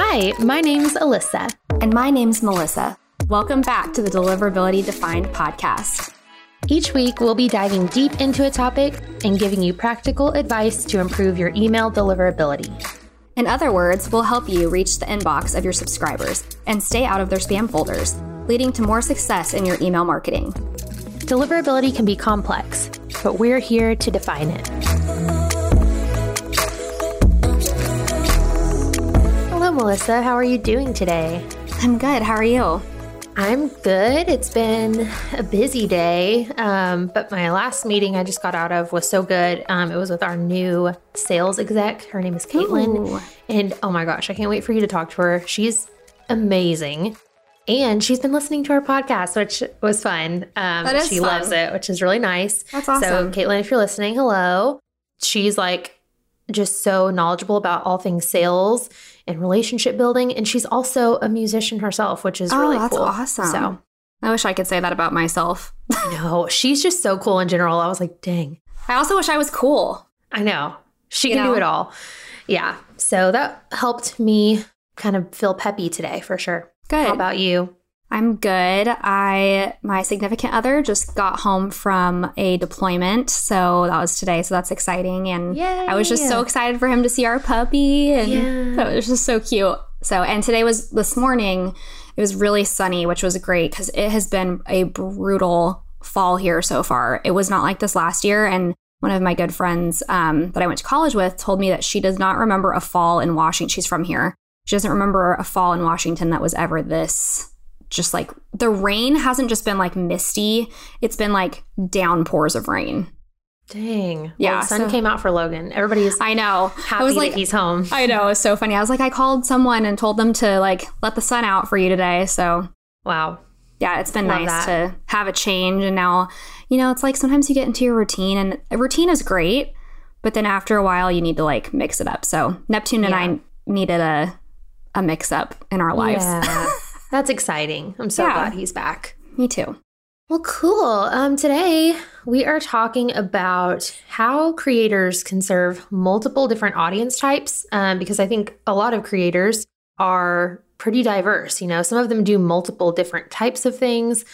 Hi, my name's Alyssa. And my name's Melissa. Welcome back to the Deliverability Defined podcast. Each week, we'll be diving deep into a topic and giving you practical advice to improve your email deliverability. In other words, we'll help you reach the inbox of your subscribers and stay out of their spam folders, leading to more success in your email marketing. Deliverability can be complex, but we're here to define it. Melissa. How are you doing today? I'm good. How are you? I'm good. It's been a busy day, um, but my last meeting I just got out of was so good. Um, it was with our new sales exec. Her name is Caitlin. Ooh. And oh my gosh, I can't wait for you to talk to her. She's amazing. And she's been listening to our podcast, which was fun. Um, That is she fun. loves it, which is really nice. That's awesome. So. Caitlin, if you're listening, hello. She's like just so knowledgeable about all things sales and relationship building. And she's also a musician herself, which is Oh, really that's cool. awesome. So, I wish I could say that about myself. no, she's just so cool in general. I was like, dang, I also wish I was cool. I know. She You can do it all. Yeah. So that helped me kind of feel peppy today for sure. Good. How about you? I'm good. I my significant other just got home from a deployment, so that was today. So that's exciting, and I was just so excited for him to see our puppy, and Yeah. it was just so cute. So, and today was this morning. It was really sunny, which was great because it has been a brutal fall here so far. It was not like this last year, and one of my good friends um, that I went to college with told me that she does not remember a fall in Washington. She's from here. She doesn't remember a fall in Washington that was ever this just like the rain hasn't just been like misty, it's been like downpours of rain. Dang. Yeah, Well, the sun so- came out for Logan. Everybody's I know. happy I was that like, he's home. I know, it was so funny. I was like, I called someone and told them to like let the sun out for you today. So wow. yeah, it's been Love nice that. to have a change. And now, you know, it's like sometimes you get into your routine and a routine is great, but then after a while you need to like mix it up. So Neptune and Yeah. I needed a a mix up in our lives. Yeah. That's exciting. I'm so Yeah. glad he's back. Me too. Well, cool. Um, today we are talking about how creators can serve multiple different audience types um, because I think a lot of creators are pretty diverse. You know, some of them do multiple different types of things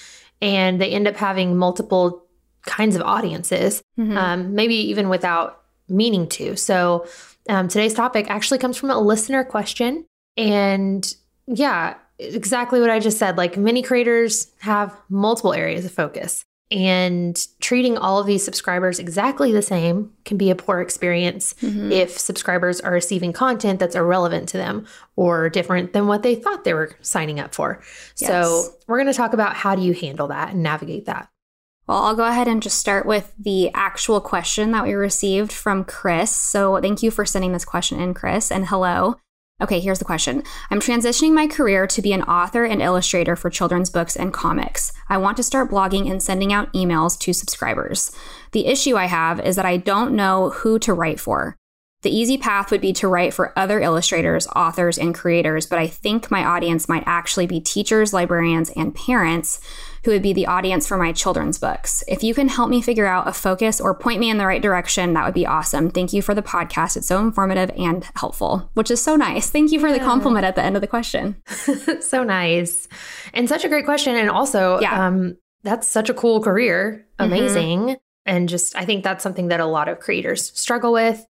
and they end up having multiple kinds of audiences, Mhm. um, maybe even without meaning to. So, um, today's topic actually comes from a listener question. And yeah, exactly what I just said. Like many creators have multiple areas of focus, and treating all of these subscribers exactly the same can be a poor experience Mhm. if subscribers are receiving content that's irrelevant to them or different than what they thought they were signing up for. So, we're going to talk about how do you handle that and navigate that. Well, I'll go ahead and just start with the actual question that we received from Chris. So, thank you for sending this question in, Chris, and hello. Okay, here's the question. I'm transitioning my career to be an author and illustrator for children's books and comics. I want to start blogging and sending out emails to subscribers. The issue I have is that I don't know who to write for. The easy path would be to write for other illustrators, authors, and creators, but I think my audience might actually be teachers, librarians, and parents who would be the audience for my children's books. If you can help me figure out a focus or point me in the right direction, that would be awesome. Thank you for the podcast. It's so informative and helpful, which is so nice. Thank you for the compliment at the end of the question. so nice. And such a great question. And also, Yeah. um, that's such a cool career. Mhm. Amazing. And just, I think that's something that a lot of creators struggle with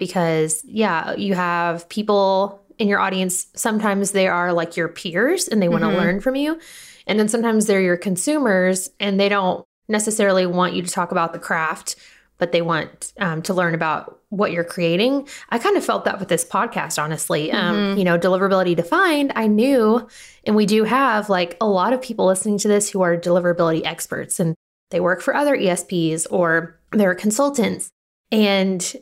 because, yeah, you have people in your audience. Sometimes they are like your peers and they want to Mhm. learn from you. And then sometimes they're your consumers and they don't necessarily want you to talk about the craft, but they want um, to learn about what you're creating. I kind of felt that with this podcast, honestly. Um, Mhm. you know, deliverability defined, I knew, and we do have like a lot of people listening to this who are deliverability experts and they work for other ESPs or they're consultants. And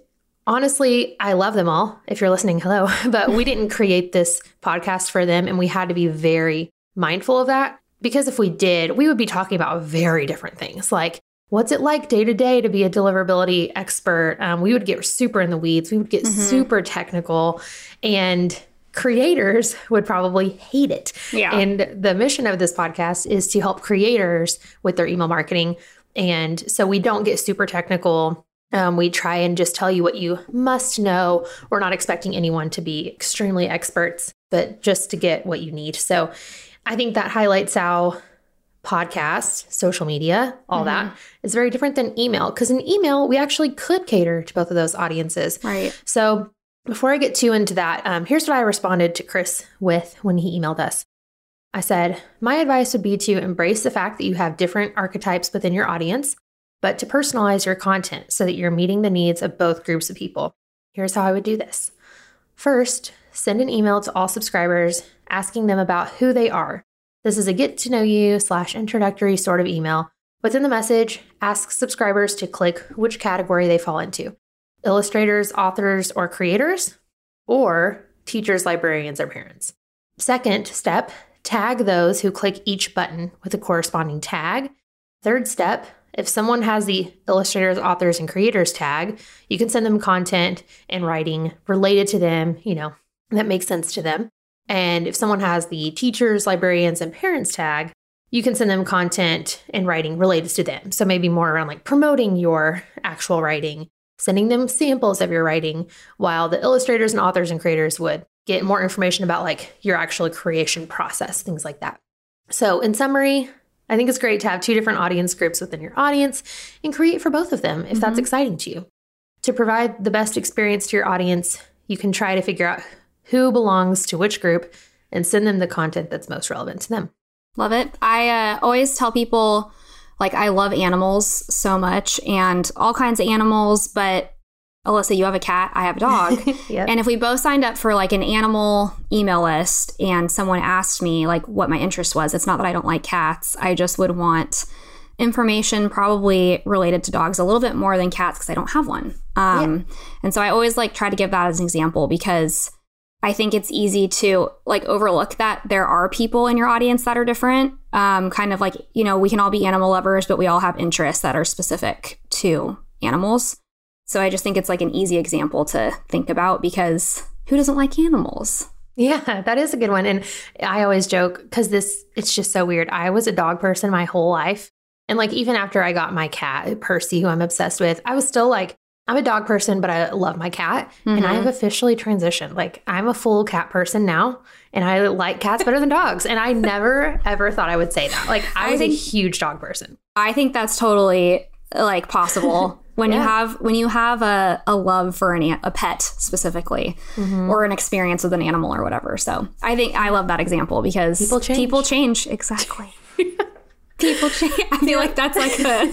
honestly, I love them all. If you're listening, hello. But we didn't create this podcast for them, and we had to be very mindful of that because if we did, we would be talking about very different things like what's it like day to day to be a deliverability expert. Um, we would get super in the weeds, we would get Mhm. super technical, and creators would probably hate it. Yeah. And the mission of this podcast is to help creators with their email marketing. And so we don't get super technical Um, we try and just tell you what you must know. We're not expecting anyone to be extremely experts, but just to get what you need. So I think that highlights how podcast, social media, all mm-hmm. that is very different than email. Because in email, we actually could cater to both of those audiences. Right. So before I get too into that, um, here's what I responded to Chris with when he emailed us. I said, My advice would be to embrace the fact that you have different archetypes within your audience, but to personalize your content so that you're meeting the needs of both groups of people. Here's how I would do this. First, send an email to all subscribers asking them about who they are. This is a get to know you slash introductory sort of email. Within the message, ask subscribers to click which category they fall into illustrators, authors, or creators, or teachers, librarians, or parents. Second step, tag those who click each button with a corresponding tag. Third step, if someone has the illustrators, authors, and creators tag, you can send them content and writing related to them, you know, that makes sense to them. And if someone has the teachers, librarians, and parents tag, you can send them content and writing related to them. So maybe more around like promoting your actual writing sending them samples of your writing, while the illustrators and authors and creators would get more information about like your actual creation process, things like that. So, in summary, I think it's great to have two different audience groups within your audience and create for both of them if mm-hmm. that's exciting to you. To provide the best experience to your audience, you can try to figure out who belongs to which group and send them the content that's most relevant to them. Love it. I uh, always tell people like I love animals so much and all kinds of animals, but Alyssa, you have a cat, I have a dog. yep. And if we both signed up for like an animal email list and someone asked me like what my interest was, it's not that I don't like cats. I just would want information probably related to dogs a little bit more than cats because I don't have one. Um, yeah. And so I always like try to give that as an example because I think it's easy to like overlook that there are people in your audience that are different. Um, kind of like, you know, we can all be animal lovers, but we all have interests that are specific to animals. So I just think it's like an easy example to think about because who doesn't like animals? Yeah, that is a good one. And I always joke because this, it's just so weird. I was a dog person my whole life. And like, even after I got my cat, Percy, who I'm obsessed with, I was still like, I'm a dog person, but I love my cat. Mm-hmm. And I have mm-hmm. officially transitioned. Like, I'm a full cat person now, and I like cats better than dogs. And I never, ever thought I would say that. Like, I, I was think, a huge dog person. I think that's totally like possible. When yeah. you have when you have a, a love for an, a pet specifically mm-hmm. or an experience with an animal or whatever so i think i love that example because people change people change exactly people change. I feel like that's like a,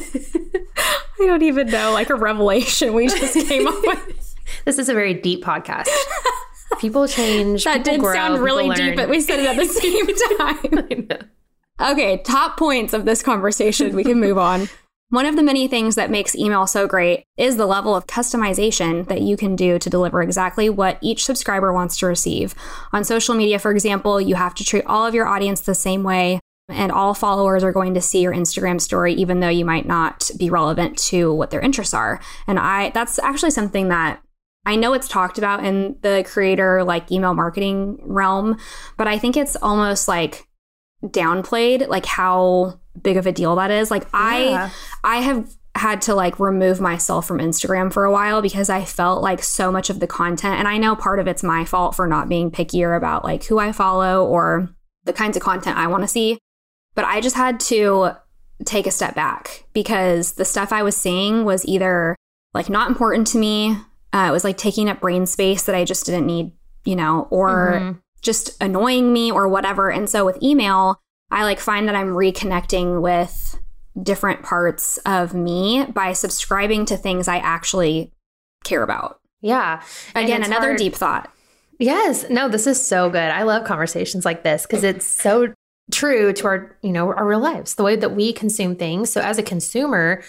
I don't even know, like a revelation we just came up with. This is a very deep podcast. People change. That people did grow, sound really deep, but we said it at the same time. okay, top points of this conversation. We can move on. One of the many things that makes email so great is the level of customization that you can do to deliver exactly what each subscriber wants to receive. On social media, for example, you have to treat all of your audience the same way and all followers are going to see your Instagram story even though you might not be relevant to what their interests are. And I that's actually something that I know it's talked about in the creator like email marketing realm, but I think it's almost like downplayed like how big of a deal that is. Like yeah. I I have had to like remove myself from Instagram for a while because I felt like so much of the content and I know part of it's my fault for not being pickier about like who I follow or the kinds of content I want to see. But I just had to take a step back because the stuff I was seeing was either like not important to me, uh, it was like taking up brain space that I just didn't need, you know, or mm-hmm. just annoying me or whatever. And so with email, I like find that I'm reconnecting with different parts of me by subscribing to things I actually care about. Yeah. Again, another hard. deep thought. Yes. No, this is so good. I love conversations like this because it's so true to our, you know, our real lives, the way that we consume things. So as a consumer,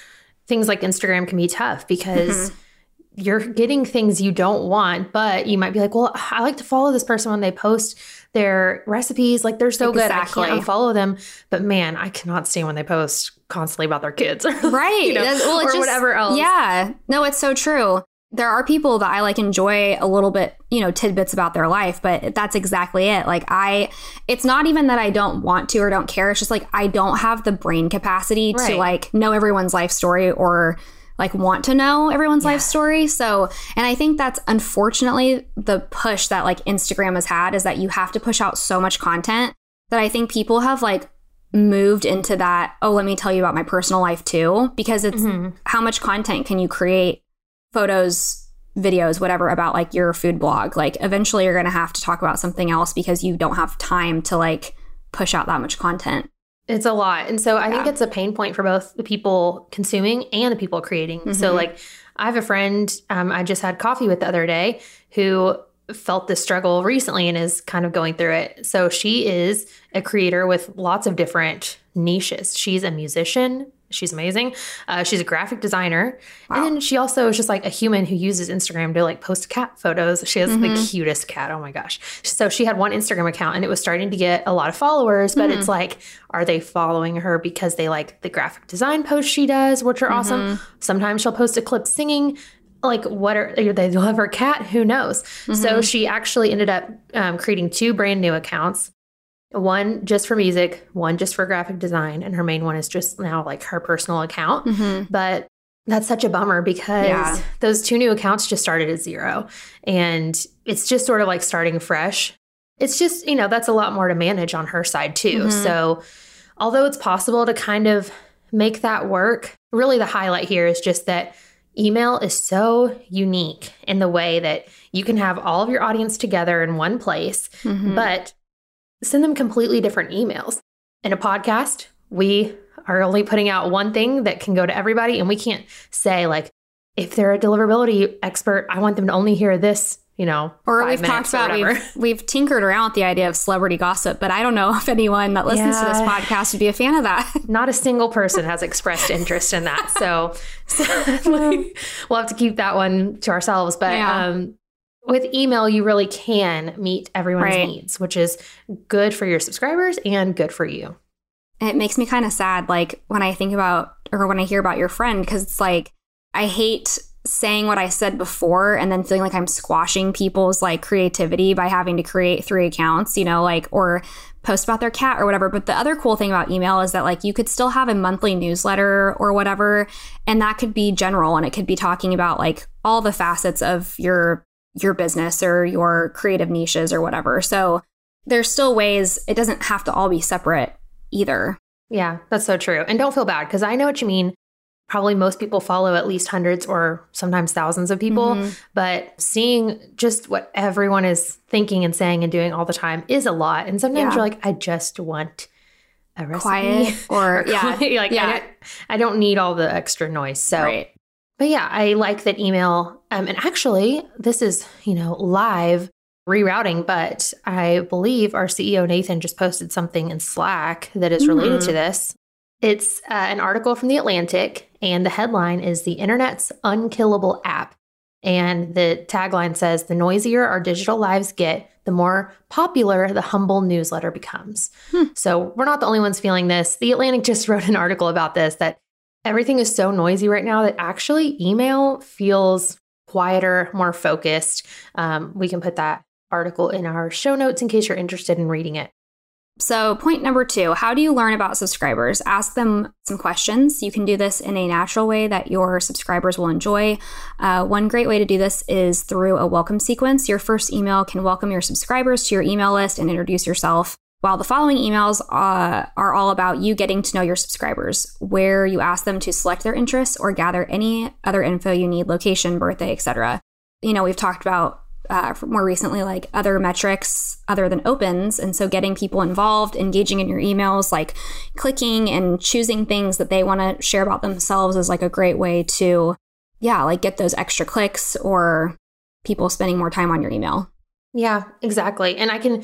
things like Instagram can be tough because mm-hmm. you're getting things you don't want, but you might be like, well, I like to follow this person when they post their recipes. Like they're so exactly. good. I can't unfollow them. But man, I cannot stand when they post constantly about their kids. right. you know, well, or just, whatever else. Yeah. No, it's so true there are people that I like enjoy a little bit, you know, tidbits about their life, but that's exactly it. Like I it's not even that I don't want to or don't care. It's just like I don't have the brain capacity right. to like know everyone's life story or like want to know everyone's Yeah. life story. So, and I think that's unfortunately the push that like Instagram has had is that you have to push out so much content that I think people have like moved into that, oh, let me tell you about my personal life too, because it's Mhm. how much content can you create photos, videos, whatever about like your food blog? Like eventually you're going to have to talk about something else because you don't have time to like push out that much content. It's a lot. And so I think it's a pain point for both the people consuming and the people creating. So, Mhm. like, I have a friend um, I just had coffee with the other day who felt this struggle recently and is kind of going through it. So, she is a creator with lots of different niches. She's a musician. She's amazing. Uh, she's a graphic designer. Wow. And then she also is just like a human who uses Instagram to like post cat photos. She has the cutest cat. Oh my gosh. So she had one Instagram account and it was starting to get a lot of followers, but it's like, are they following her because they like the graphic design posts she does, which are awesome? Sometimes she'll post a clip singing. Like, what are they love her cat? Who knows? So she actually ended up um, creating two brand new accounts one just for music, one just for graphic design, and her main one is just now like her personal account. Mhm. But that's such a bummer because Yeah. those two new accounts just started at zero. And it's just sort of like starting fresh. It's just, you know, that's a lot more to manage on her side too. Mhm. So, although it's possible to kind of make that work, really the highlight here is just that email is so unique in the way that you can have all of your audience together in one place Mhm. but send them completely different emails. In a podcast, we are only putting out one thing that can go to everybody, and we can't say, like, if they're a deliverability expert, I want them to only hear this, you know, or we've talked about we've, we've tinkered around with the idea of celebrity gossip, but I don't know if anyone that listens to this podcast would be a fan of that. Not a single person has expressed interest in that. So, sadly, we'll have to keep that one to ourselves. But Yeah. um, with email, you really can meet everyone's Right. needs, which is good for your subscribers and good for you. it makes me kind of sad like when i think about or when i hear about your friend because it's like i hate saying what i said before and then feeling like i'm squashing people's like creativity by having to create three accounts you know like or post about their cat or whatever but the other cool thing about email is that like you could still have a monthly newsletter or whatever and that could be general and it could be talking about like all the facets of your your business or your creative niches or whatever so there's still ways it doesn't have to all be separate either Yeah, that's so true. And don't feel bad because I know what you mean. Probably most people follow at least hundreds or sometimes thousands of people, Mhm. but seeing just what everyone is thinking and saying and doing all the time is a lot. And sometimes Yeah. you're like, I just want a recipe. quiet or, yeah like yeah. I, don't, I don't need all the extra noise. So, right but yeah, I like that email. Um, and actually, this is you know live rerouting, but I believe our CEO Nathan just posted something in Slack that is related Hmm. to this. It's uh, an article from the Atlantic, and the headline is "The Internet's Unkillable App." And the tagline says, The noisier our digital lives get, the more popular the humble newsletter becomes. Hmm. So we're not the only ones feeling this. The Atlantic just wrote an article about this that everything is so noisy right now that actually email feels quieter, more focused. Um, we can put that article in our show notes in case you're interested in reading it. so point number two how do you learn about subscribers? Ask them some questions. You can do this in a natural way that your subscribers will enjoy. Uh, one great way to do this is through a welcome sequence. Your first email can welcome your subscribers to your email list and introduce yourself while the following emails uh, are all about you getting to know your subscribers where you ask them to select their interests or gather any other info you need location birthday etc you know we've talked about uh, more recently like other metrics other than opens and so getting people involved engaging in your emails like clicking and choosing things that they want to share about themselves is like a great way to yeah like get those extra clicks or people spending more time on your email Yeah, exactly. And I can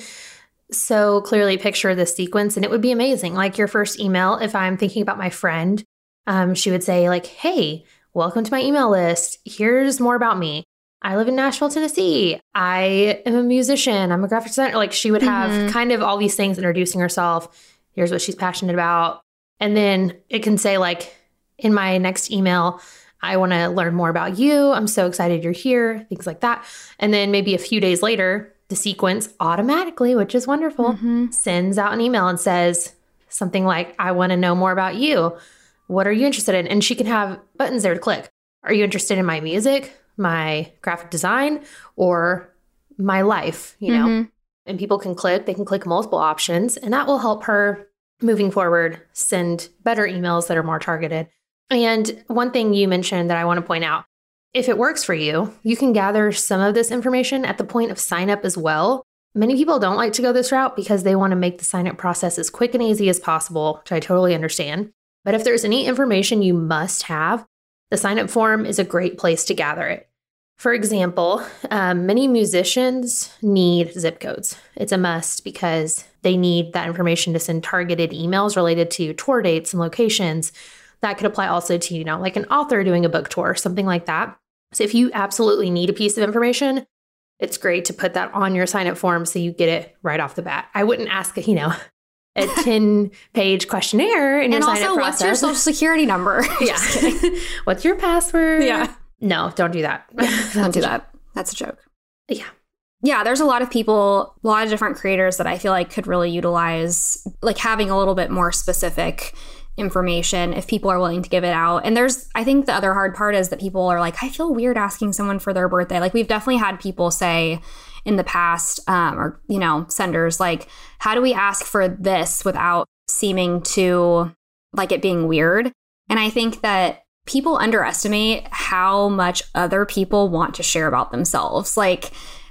so clearly picture this sequence, and it would be amazing. Like your first email, if I'm thinking about my friend, um, she would say, like, hey, welcome to my email list. Here's more about me. I live in Nashville, Tennessee. I am a musician. I'm a graphic designer. Like she would have Mhm. kind of all these things introducing herself. Here's what she's passionate about. And then it can say, like, in my next email, I want to learn more about you. I'm so excited you're here, things like that. And then maybe a few days later, the sequence automatically, which is wonderful, Mhm. sends out an email and says something like, I want to know more about you. What are you interested in? And she can have buttons there to click. Are you interested in my music, my graphic design, or my life? You know, Mhm. and people can click, they can click multiple options, and that will help her moving forward send better emails that are more targeted. And one thing you mentioned that I want to point out if it works for you, you can gather some of this information at the point of sign up as well. Many people don't like to go this route because they want to make the sign up process as quick and easy as possible, which I totally understand. But if there's any information you must have, the sign up form is a great place to gather it. For example, um, many musicians need zip codes. It's a must because they need that information to send targeted emails related to tour dates and locations. That could apply also to, you know, like an author doing a book tour, something like that. So if you absolutely need a piece of information, it's great to put that on your sign up form so you get it right off the bat. I wouldn't ask, you know, a 10 page questionnaire in And your sign also, up what's your social security number? yeah. What's your password? Yeah. No, don't do that. Don't do that. That's a joke. Yeah. Yeah, there's a lot of people, a lot of different creators that I feel like could really utilize like having a little bit more specific information if people are willing to give it out. And there's I think the other hard part is that people are like, I feel weird asking someone for their birthday. Like we've definitely had people say in the past, um, or you know, senders like, how do we ask for this without seeming to like it being weird? And I think that people underestimate how much other people want to share about themselves. Like,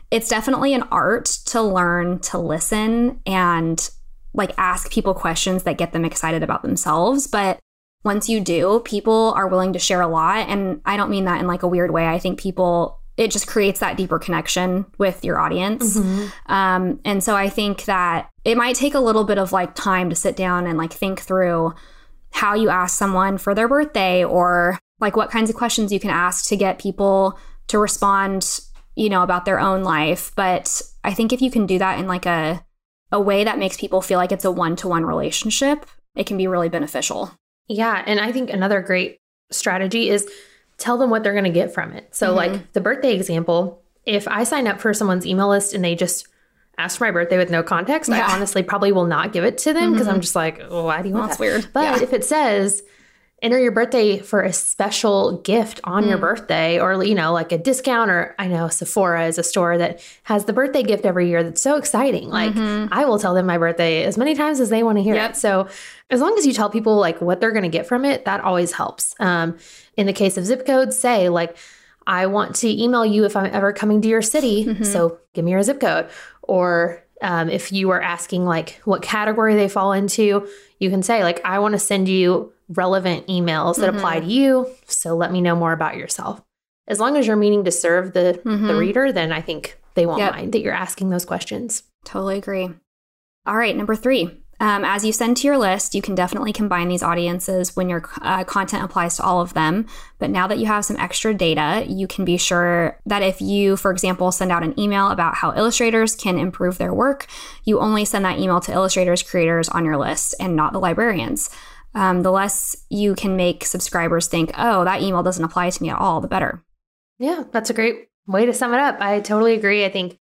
it's definitely an art to learn to listen and like ask people questions that get them excited about themselves. But once you do, people are willing to share a lot. And I don't mean that in like a weird way. I think people, it just creates that deeper connection with your audience. Mm-hmm. Um, and so I think that it might take a little bit of like time to sit down and like think through how you ask someone for their birthday or like what kinds of questions you can ask to get people to respond, you know, about their own life. But I think if you can do that in like a a way that makes people feel like it's a one-to-one relationship, it can be really beneficial. Yeah. And I think another great strategy is tell them what they're going to get from it. So, Mhm. like the birthday example, if I sign up for someone's email list and they just ask for my birthday with no context, Yeah. I honestly probably will not give it to them because Mhm. I'm just like, oh, why do you want that's that? weird. But Yeah. if it says, enter your birthday for a special gift on your Mm. birthday or you know like a discount or i know sephora is a store that has the birthday gift every year that's so exciting like Mhm. i will tell them my birthday as many times as they want to hear Yep. it so as long as you tell people like what they're going to get from it that always helps um, in the case of zip codes say like i want to email you if i'm ever coming to your city Mhm. so give me your zip code or um, if you are asking like what category they fall into you can say like i want to send you relevant emails that apply Mm-hmm. to you so let me know more about yourself as long as you're meaning to serve the the Mhm. reader then i think they won't Yep. mind that you're asking those questions Totally agree. All right, number three. Um, as you send to your list, you can definitely combine these audiences when your uh, content applies to all of them. But now that you have some extra data, you can be sure that if you, for example, send out an email about how illustrators can improve their work, you only send that email to illustrators creators on your list and not the librarians. Um, the less you can make subscribers think, oh, that email doesn't apply to me at all, the better. Yeah, that's a great way to sum it up. I totally agree. I think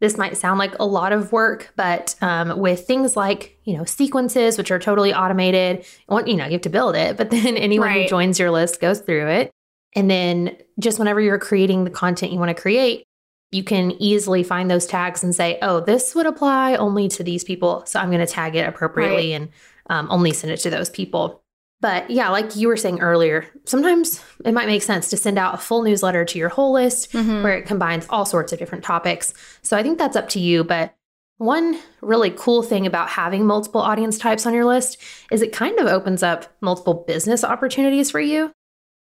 this might sound like a lot of work, but um, with things like you know sequences, which are totally automated, you know you have to build it, but then anyone who joins your list goes through it, and then just whenever you're creating the content you want to create, you can easily find those tags and say, oh, this would apply only to these people, so I'm going to tag it appropriately and um, only send it to those people. But yeah, like you were saying earlier, sometimes it might make sense to send out a full newsletter to your whole list Mhm. where it combines all sorts of different topics. So I think that's up to you. But one really cool thing about having multiple audience types on your list is it kind of opens up multiple business opportunities for you.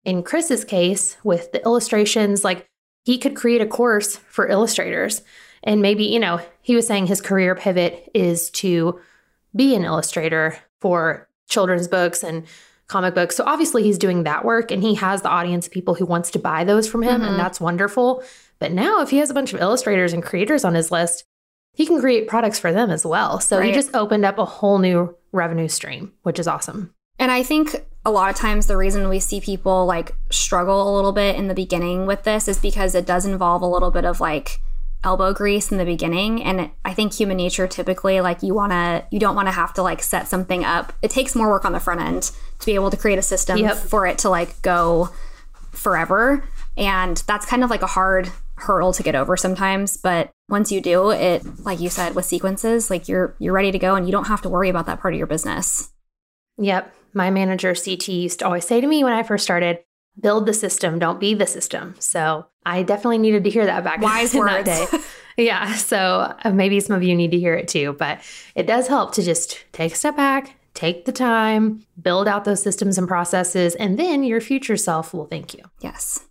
In Chris's case, with the illustrations, like he could create a course for illustrators. And maybe, you know, he was saying his career pivot is to be an illustrator for children's books and comic books. So obviously he's doing that work and he has the audience of people who wants to buy those from him Mhm. and that's wonderful. But now if he has a bunch of illustrators and creators on his list, he can create products for them as well. So he just opened up a whole new revenue stream, which is awesome. And I think a lot of times the reason we see people like struggle a little bit in the beginning with this is because it does involve a little bit of like elbow grease in the beginning and I think human nature typically like you want to you don't want to have to like set something up. It takes more work on the front end to be able to create a system Yep. for it to like go forever. And that's kind of like a hard hurdle to get over sometimes. But once you do it, like you said, with sequences, like you're you're ready to go and you don't have to worry about that part of your business. Yep. My manager CT used to always say to me when I first started, build the system, don't be the system. So I definitely needed to hear that back Wise in words. that day. yeah. So uh, maybe some of you need to hear it too, but it does help to just take a step back, take the time, build out those systems and processes, and then your future self will thank you. Yes.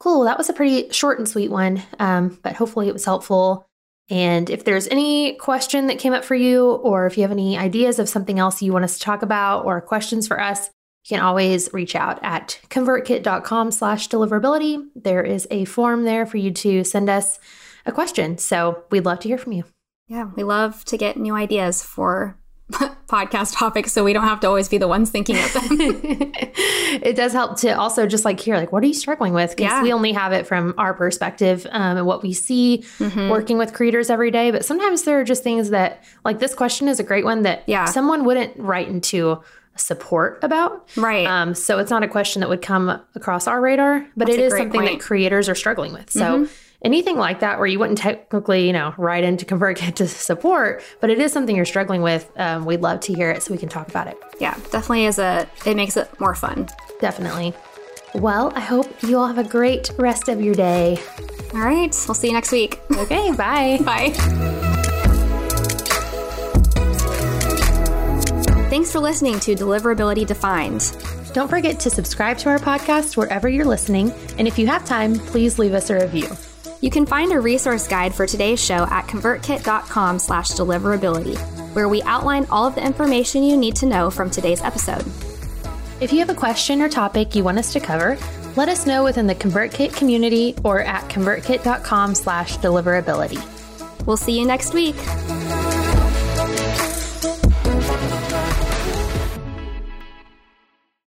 Cool. That was a pretty short and sweet one, um, but hopefully it was helpful. And if there's any question that came up for you, or if you have any ideas of something else you want us to talk about or questions for us, you can always reach out at convertkit.com slash deliverability. There is a form there for you to send us a question. So we'd love to hear from you. Yeah, we love to get new ideas for podcast topics so we don't have to always be the ones thinking of them. it does help to also just like hear like what are you struggling with because Yeah. we only have it from our perspective um, and what we see working with creators every day but sometimes there are just things that like this question is a great one that Yeah. someone wouldn't write into support about right. um, so it's not a question that would come across our radar but That's it is something point. that creators are struggling with so anything like that where you wouldn't technically you know write in into convertkit to support but it is something you're struggling with um, we'd love to hear it so we can talk about it yeah, definitely is a it makes it more fun. Definitely. Well, I hope you all have a great rest of your day. All right, we'll see you next week. Okay, bye. Bye. Thanks for listening to Deliverability Defined. Don't forget to subscribe to our podcast wherever you're listening. And if you have time, please leave us a review. You can find a resource guide for today's show at convertkit.com slash deliverability, where we outline all of the information you need to know from today's episode. If you have a question or topic you want us to cover, let us know within the ConvertKit community or at convertkit.com slash deliverability. We'll see you next week.